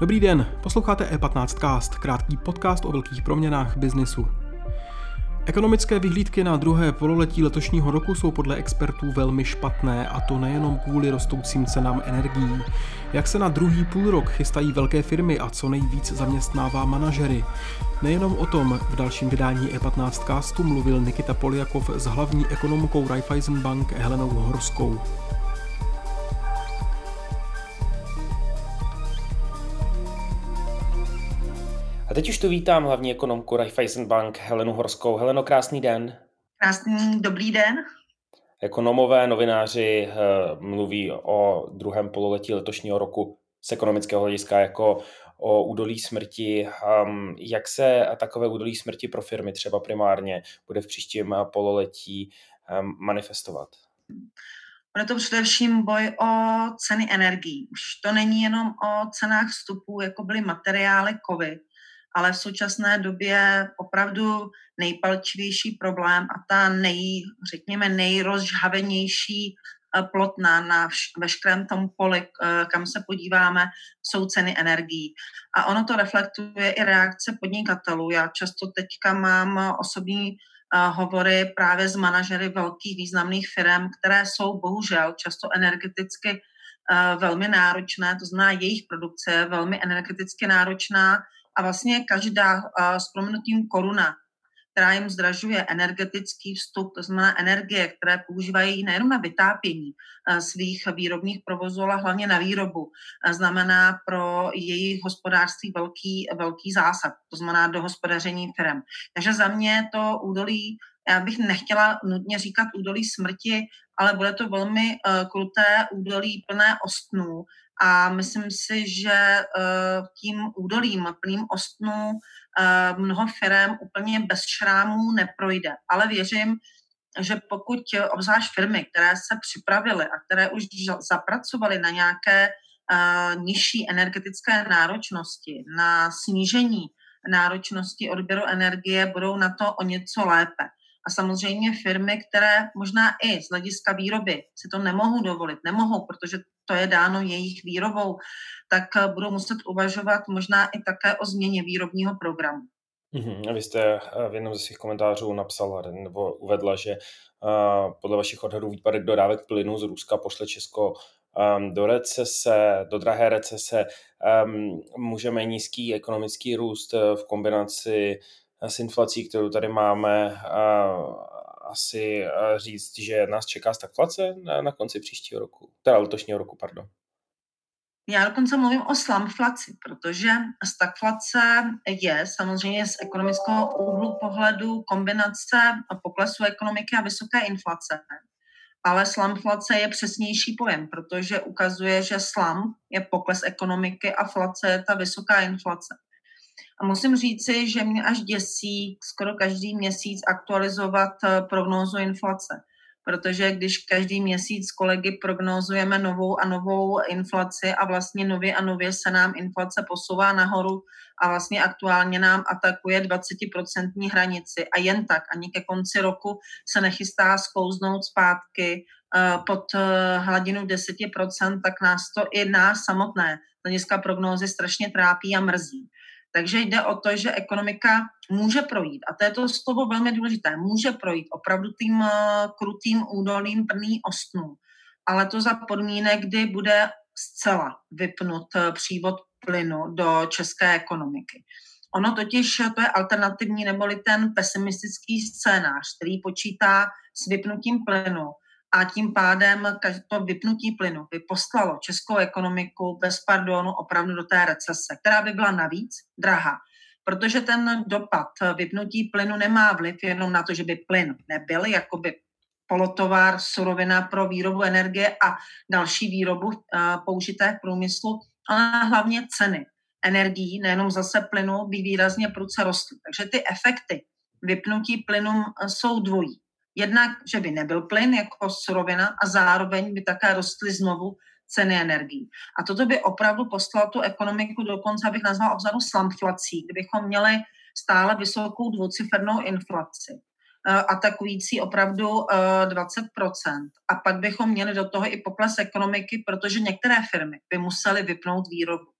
Dobrý den, posloucháte E15cast, krátký podcast o velkých proměnách biznisu. Ekonomické vyhlídky na druhé pololetí letošního roku jsou podle expertů velmi špatné a to nejenom kvůli rostoucím cenám energií. Jak se na druhý půlrok chystají velké firmy a co nejvíc zaměstnává manažery. Nejenom o tom v dalším vydání E15 castu mluvil Nikita Poljakov s hlavní ekonomkou Raiffeisen Bank Helenou Horskou. Teď už tu vítám hlavní ekonomku Raiffeisen Bank Helenu Horskou. Heleno, krásný den. Krásný dobrý den. Ekonomové, novináři eh, mluví o druhém pololetí letošního roku z ekonomického hlediska jako o údolí smrti. Um, jak se takové údolí smrti pro firmy třeba primárně bude v příštím pololetí um, manifestovat? Bude to především boj o ceny energií. Už to není jenom o cenách vstupů, jako byly materiály kovy, ale v současné době opravdu nejpalčivější problém a ta nej, řekněme, nejrozžhavenější eh, plotna na vš- veškerém tom poli, eh, kam se podíváme, jsou ceny energií. A ono to reflektuje i reakce podnikatelů. Já často teďka mám osobní uh, hovory právě s manažery velkých významných firm, které jsou bohužel často energeticky velmi náročné, to znamená jejich produkce je velmi energeticky náročná a vlastně každá s proměnutím koruna, která jim zdražuje energetický vstup, to znamená energie, které používají nejenom na vytápění svých výrobních provozů, ale hlavně na výrobu, znamená pro jejich hospodářství velký, velký zásad, to znamená do hospodaření firm. Takže za mě to údolí, já bych nechtěla nutně říkat údolí smrti, ale bude to velmi uh, kruté údolí plné ostnů, a myslím si, že eh, tím údolím plným ostnů eh, mnoho firm úplně bez šrámů neprojde. Ale věřím, že pokud obzvlášť firmy, které se připravily a které už zapracovaly na nějaké uh, nižší energetické náročnosti, na snížení náročnosti odběru energie, budou na to o něco lépe. A samozřejmě firmy, které možná i z hlediska výroby si to nemohou dovolit, nemohou, protože to je dáno jejich výrobou, tak eh, budou muset uvažovat možná i také o změně výrobního programu. Mm-hmm. Vy jste eh, v jednom ze svých komentářů napsala nebo uvedla, že uh, podle vašich odhadů výpadek dodávek plynu z Ruska pošle Česko um, do recese, do drahé recese. Um, můžeme nízký ekonomický růst v kombinaci s inflací, kterou tady máme, asi říct, že nás čeká stagflace na, na konci příštího roku, teda letošního roku, pardon. Já dokonce mluvím o slamflaci, protože stagflace je samozřejmě z ekonomického úhlu pohledu kombinace poklesu ekonomiky a vysoké inflace. Ale slamflace je přesnější pojem, protože ukazuje, že slam je pokles ekonomiky a flace je ta vysoká inflace. A musím říci, že mě až děsí skoro každý měsíc aktualizovat eh, prognózu inflace. Protože když každý měsíc kolegy prognózujeme novou a novou inflaci a vlastně nově a nově se nám inflace posouvá nahoru a vlastně aktuálně nám atakuje 20% hranici a jen tak ani ke konci roku se nechystá sklouznout zpátky eh, pod eh, hladinu 10%, tak nás to i nás samotné hlediska prognózy strašně trápí a mrzí. Takže jde o to, že ekonomika může projít, a to je to slovo velmi důležité, může projít opravdu tím uh, krutým údolím plný ostnů, ale to za podmínek, kdy bude zcela vypnut uh, přívod plynu do české ekonomiky. Ono totiž, to je alternativní neboli ten pesimistický scénář, který počítá s vypnutím plynu, a tím pádem to vypnutí plynu by poslalo českou ekonomiku bez pardonu opravdu do té recese, která by byla navíc drahá. Protože ten dopad vypnutí plynu nemá vliv jenom na to, že by plyn nebyl jakoby polotovar, surovina pro výrobu energie a další výrobu uh, použité v průmyslu, ale hlavně ceny energií, nejenom zase plynu, by výrazně prudce rostly. Takže ty efekty vypnutí plynu jsou dvojí. Jednak, že by nebyl plyn jako surovina a zároveň by také rostly znovu ceny energií. A toto by opravdu poslalo tu ekonomiku dokonce, abych nazval obzadu slamflací, kdybychom měli stále vysokou dvoucifernou inflaci. atakující opravdu 20%. A pak bychom měli do toho i pokles ekonomiky, protože některé firmy by musely vypnout výrobu.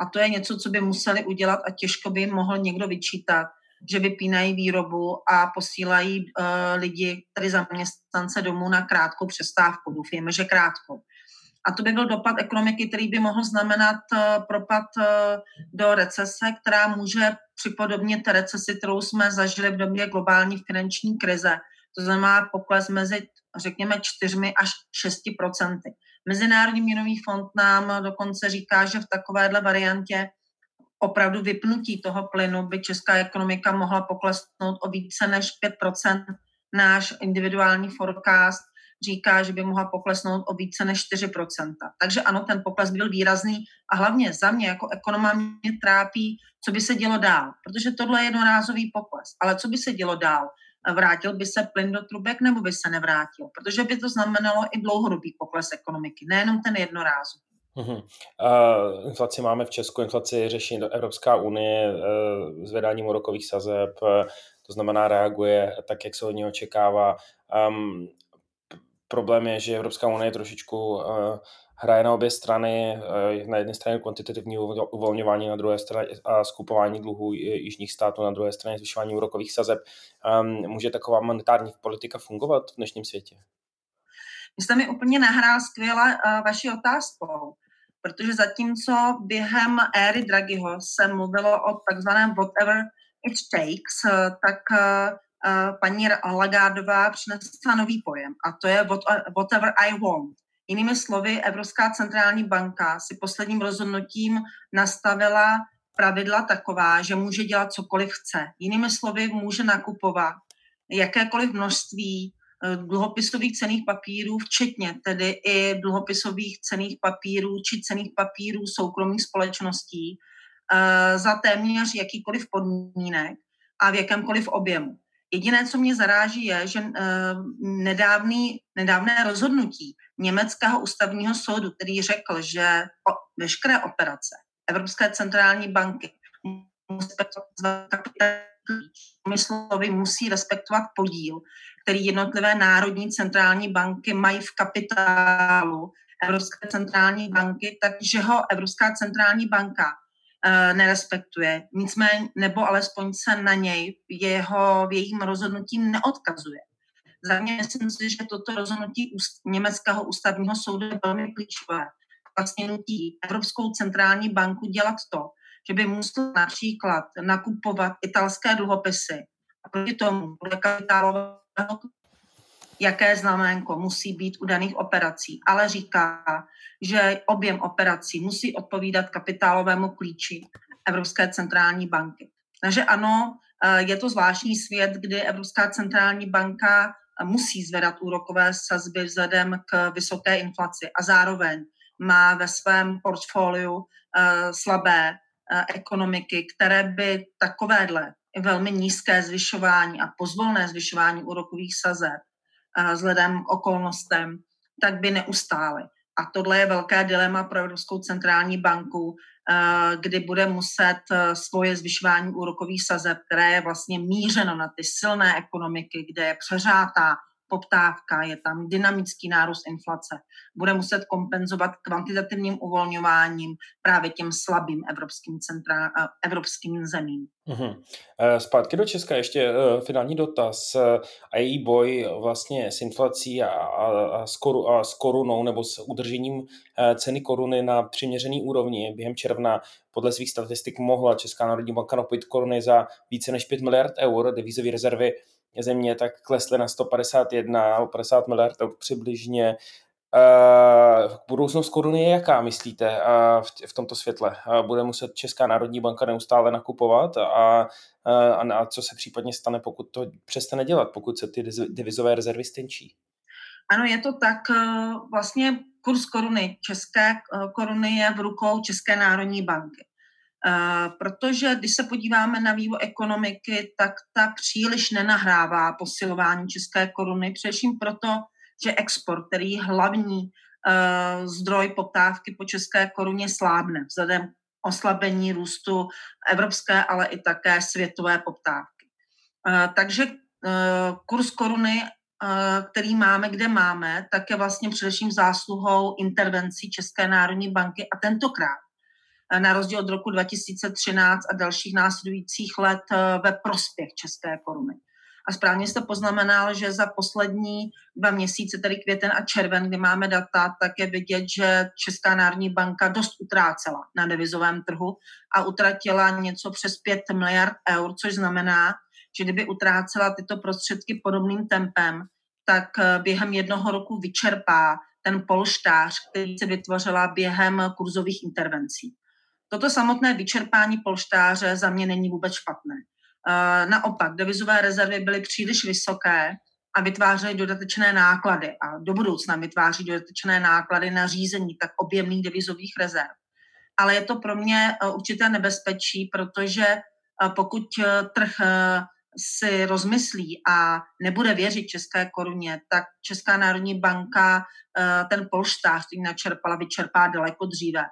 A to je něco, co by museli udělat a těžko by jim mohl někdo vyčítat, že vypínají výrobu a posílají uh, lidi, tedy zaměstnance domů na krátkou přestávku. Doufujeme, že krátkou. A to by byl dopad ekonomiky, který by mohl znamenat uh, propad uh, do recese, která může připodobnit recesi, kterou jsme zažili v době globální finanční krize. To znamená pokles mezi, řekněme, 4 až 6 procenty. Mezinárodní měnový fond nám dokonce říká, že v takovéhle variantě opravdu vypnutí toho plynu by česká ekonomika mohla poklesnout o více než 5% Náš individuální forecast říká, že by mohla poklesnout o více než 4% Takže ano, ten pokles byl výrazný a hlavně za mě jako ekonoma mě trápí, co by se dělo dál, protože tohle je jednorázový pokles. Ale co by se dělo dál? Vrátil by se plyn do trubek nebo by se nevrátil? Protože by to znamenalo i dlouhodobý pokles ekonomiky, nejenom ten jednorázový. Uh, inflaci máme v Česku, inflaci řeší Evropská unie uh, zvedáním úrokových sazeb, uh, to znamená reaguje tak, jak se od něj očekává. Um, problém je, že Evropská unie trošičku uh, hraje na obě strany. Na jedné straně kvantitativní uvolňování, na druhé straně a skupování dluhů jižních států, na druhé straně zvyšování úrokových sazeb. Um, může taková monetární politika fungovat v dnešním světě? Vy jste mi úplně nahrál skvěle uh, vaši otázkou protože zatímco během éry Draghiho se mluvilo o takzvaném whatever it takes, tak eh, eh, paní Lagardová přinesla nový pojem a to je whatever I want. Jinými slovy, Evropská centrální banka si posledním rozhodnutím nastavila pravidla taková, že může dělat cokoliv chce. Jinými slovy, může nakupovat jakékoliv množství Eh, dluhopisových cených papírů, včetně tedy i dluhopisových cených papírů či cených papírů soukromých společností eh, za téměř jakýkoliv podmínek a v jakémkoliv objemu. Jediné, co mě zaráží, je, že eh, nedávný, nedávné rozhodnutí německého ústavního soudu, který řekl, že veškeré operace Evropské centrální banky musí musí respektovat podíl, který jednotlivé národní centrální banky mají v kapitálu Evropské centrální banky, takže ho Evropská centrální banka uh, nerespektuje, nicméně, nebo alespoň se na něj jeho, v jejím rozhodnutí neodkazuje. Za mě myslím si, že toto rozhodnutí úst, německého ústavního soudu je velmi klíčové. Vlastně nutí Evropskou centrální banku dělat to, že by musel například nakupovat italské dluhopisy a proti tomu bude jaké znamenko musí být u daných operací, ale říká, že objem operací musí odpovídat kapitálovému klíči Evropské centrální banky. Takže ano, eh, je to zvláštní svět, kdy Evropská centrální banka musí zvedat úrokové sazby vzhledem k vysoké inflaci a zároveň má ve svém portfoliu uh, slabé ekonomiky, které by takovéhle velmi nízké zvyšování a pozvolné zvyšování úrokových sazeb vzhledem k okolnostem, tak by neustály. A tohle je velké dilema pro Evropskou centrální banku, kdy bude muset svoje zvyšování úrokových sazeb, které je vlastně mířeno na ty silné ekonomiky, kde je přeřátá poptávka, je tam dynamický nárůst inflace. Bude muset kompenzovat kvantitativním uvolňováním právě těm slabým evropským, centra, evropským zemím. Uhum. Zpátky do Česka ještě e, finální dotaz a její boj vlastně s inflací a, a, s, koru, a s korunou nebo s udržením ceny koruny na přiměřený úrovni. Během června podle svých statistik mohla Česká národní banka nakupit koruny za více než 5 miliard eur, devizové rezervy země tak klesly na 151, 50 miliard přibližně. Uh, budoucnost koruny je jaká, myslíte, uh, v, v tomto světle? Uh, bude muset Česká národní banka neustále nakupovat a, a, a co se případně stane, pokud to přestane dělat, pokud se ty divizové rezervy stenčí? Ano, je to tak. Vlastně kurz koruny, české koruny je v rukou České národní banky. Eh, protože když se podíváme na vývoj ekonomiky, tak ta příliš nenahrává posilování české koruny, především proto, že export, který je hlavní uh, zdroj poptávky po české koruně, slábne vzhledem oslabení růstu evropské, ale i také světové poptávky. Uh, takže kurz koruny, který máme, kde máme, tak je vlastně především zásluhou intervencí České národní banky a tentokrát na rozdíl od roku 2013 a dalších následujících let ve prospěch české koruny. A správně jste poznamenal, že za poslední dva měsíce, tedy květen a červen, kdy máme data, tak je vidět, že Česká národní banka dost utrácela na devizovém trhu a utratila něco přes 5 miliard eur, což znamená, že kdyby utrácela tyto prostředky podobným tempem, tak eh, během jednoho roku vyčerpá ten polštář, který se vytvořila během kurzových intervencí. Toto samotné vyčerpání polštáře za mě není vůbec špatné. Eh, naopak, devizové rezervy byly příliš vysoké a vytvářely dodatečné náklady a do budoucna vytváří dodatečné náklady na řízení tak objemných devizových rezerv. Ale je to pro mě eh, určité nebezpečí, protože eh, pokud trh si rozmyslí a nebude věřit české koruně, tak Česká národní banka ten polštář, který načerpala, vyčerpá daleko dříve.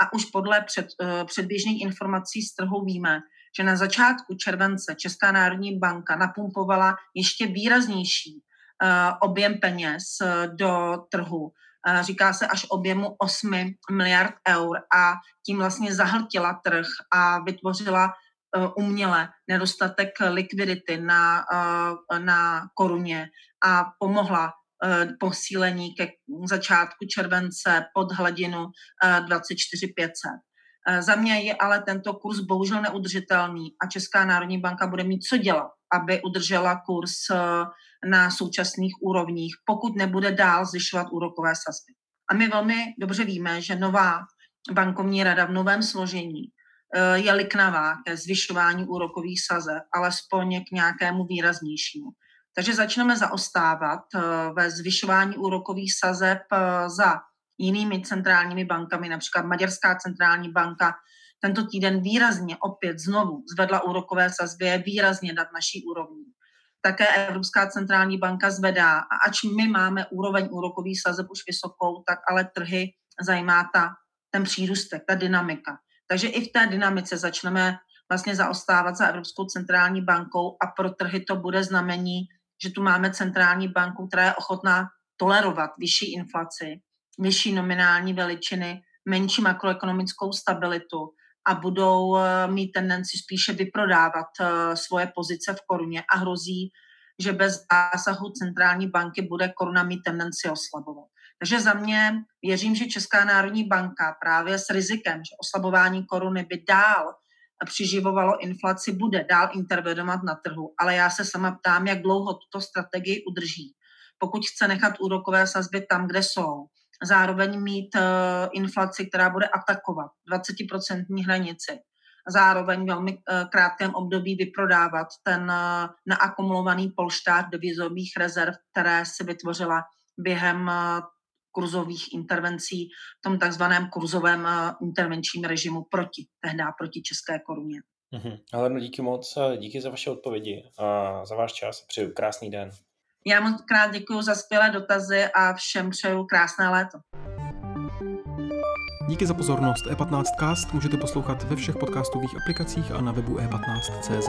A už podle před, předběžných informací z trhu víme, že na začátku července Česká národní banka napumpovala ještě výraznější uh, objem peněz uh, do trhu. Říká se až objemu 8 miliard eur a tím vlastně zahltila trh a vytvořila uměle nedostatek likvidity na, na koruně a pomohla posílení ke začátku července pod hladinu 24 500. Eh, za mě je ale tento kurz bohužel neudržitelný a Česká národní banka bude mít co dělat, aby udržela kurz eh, na současných úrovních, pokud nebude dál zvyšovat úrokové sazby. A my velmi dobře víme, že nová bankovní rada v novém složení eh, je liknavá ke zvyšování úrokových sazeb, alespoň k nějakému výraznějšímu. Takže začneme zaostávat ve zvyšování úrokových sazeb za jinými centrálními bankami, například Maďarská centrální banka tento týden výrazně opět znovu zvedla úrokové sazby, je výrazně nad naší úrovní. Také Evropská centrální banka zvedá a ač my máme úroveň úrokových sazeb už vysokou, tak ale trhy zajímá ta, ten přírůstek, ta dynamika. Takže i v té dynamice začneme vlastně zaostávat za Evropskou centrální bankou a pro trhy to bude znamení, že tu máme centrální banku, která je ochotná tolerovat vyšší inflaci vyšší nominální veličiny, menší makroekonomickou stabilitu a budou eh, mít tendenci spíše vyprodávat eh, svoje pozice v koruně a hrozí, že bez zásahu centrální banky bude koruna mít tendenci oslabovat. Takže za mě věřím, že Česká národní banka právě s rizikem, že oslabování koruny by dál přiživovalo inflaci, bude dál intervenovat na trhu. Ale já se sama ptám, jak dlouho tuto strategii udrží. Pokud chce nechat úrokové sazby tam, kde jsou, zároveň mít uh, inflaci, která bude atakovat 20% hranici. Zároveň velmi uh, krátkém období vyprodávat ten uh, naakumulovaný polštář devizových rezerv, které si vytvořila během kurzových intervencí v tom takzvaném kurzovém uh, intervenčním režimu proti, tehdy proti české koruně. Mm-hmm. Ale no díky moc, díky za vaše odpovědi a za váš čas. Přeju krásný den. Já moc krát děkuji za skvělé dotazy a všem přeju krásné léto. Díky za pozornost. E15cast můžete poslouchat ve všech podcastových aplikacích a na webu e15.cz.